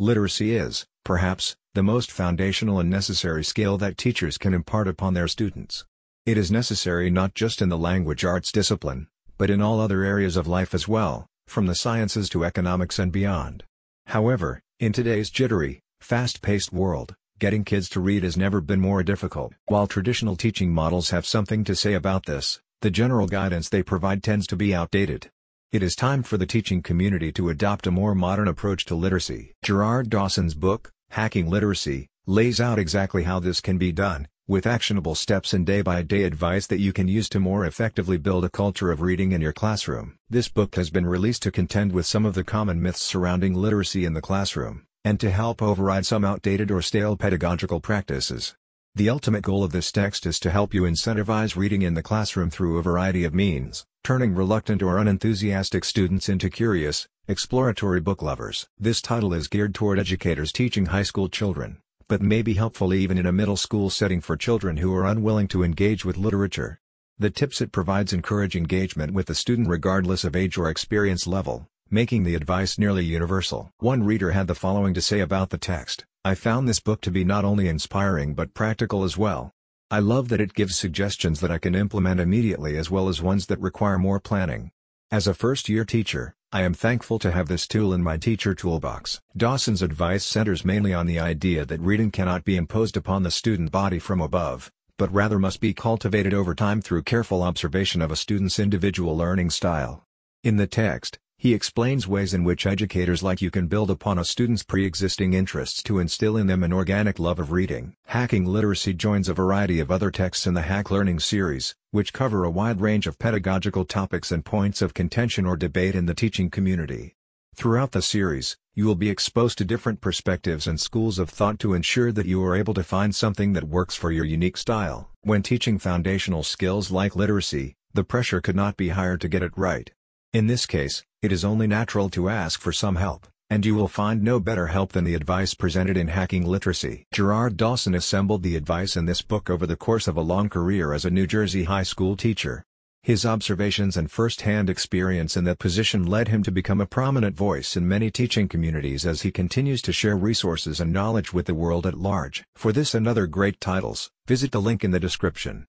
Literacy is, perhaps, the most foundational and necessary skill that teachers can impart upon their students. It is necessary not just in the language arts discipline, but in all other areas of life as well, from the sciences to economics and beyond. However, in today's jittery, fast-paced world, getting kids to read has never been more difficult. While traditional teaching models have something to say about this, the general guidance they provide tends to be outdated. It is time for the teaching community to adopt a more modern approach to literacy. Gerard Dawson's book, Hacking Literacy, lays out exactly how this can be done, with actionable steps and day-by-day advice that you can use to more effectively build a culture of reading in your classroom. This book has been released to contend with some of the common myths surrounding literacy in the classroom, and to help override some outdated or stale pedagogical practices. The ultimate goal of this text is to help you incentivize reading in the classroom through a variety of means, turning reluctant or unenthusiastic students into curious, exploratory book lovers. This title is geared toward educators teaching high school children, but may be helpful even in a middle school setting for children who are unwilling to engage with literature. The tips it provides encourage engagement with the student regardless of age or experience level, making the advice nearly universal. One reader had the following to say about the text. I found this book to be not only inspiring but practical as well. I love that it gives suggestions that I can implement immediately as well as ones that require more planning. As a first-year teacher, I am thankful to have this tool in my teacher toolbox. Dawson's advice centers mainly on the idea that reading cannot be imposed upon the student body from above, but rather must be cultivated over time through careful observation of a student's individual learning style. In the text, he explains ways in which educators like you can build upon a student's pre-existing interests to instill in them an organic love of reading. Hacking Literacy joins a variety of other texts in the Hack Learning series, which cover a wide range of pedagogical topics and points of contention or debate in the teaching community. Throughout the series, you will be exposed to different perspectives and schools of thought to ensure that you are able to find something that works for your unique style. When teaching foundational skills like literacy, the pressure could not be higher to get it right. In this case, it is only natural to ask for some help, and you will find no better help than the advice presented in Hacking Literacy. Gerard Dawson assembled the advice in this book over the course of a long career as a New Jersey high school teacher. His observations and first-hand experience in that position led him to become a prominent voice in many teaching communities as he continues to share resources and knowledge with the world at large. For this and other great titles, visit the link in the description.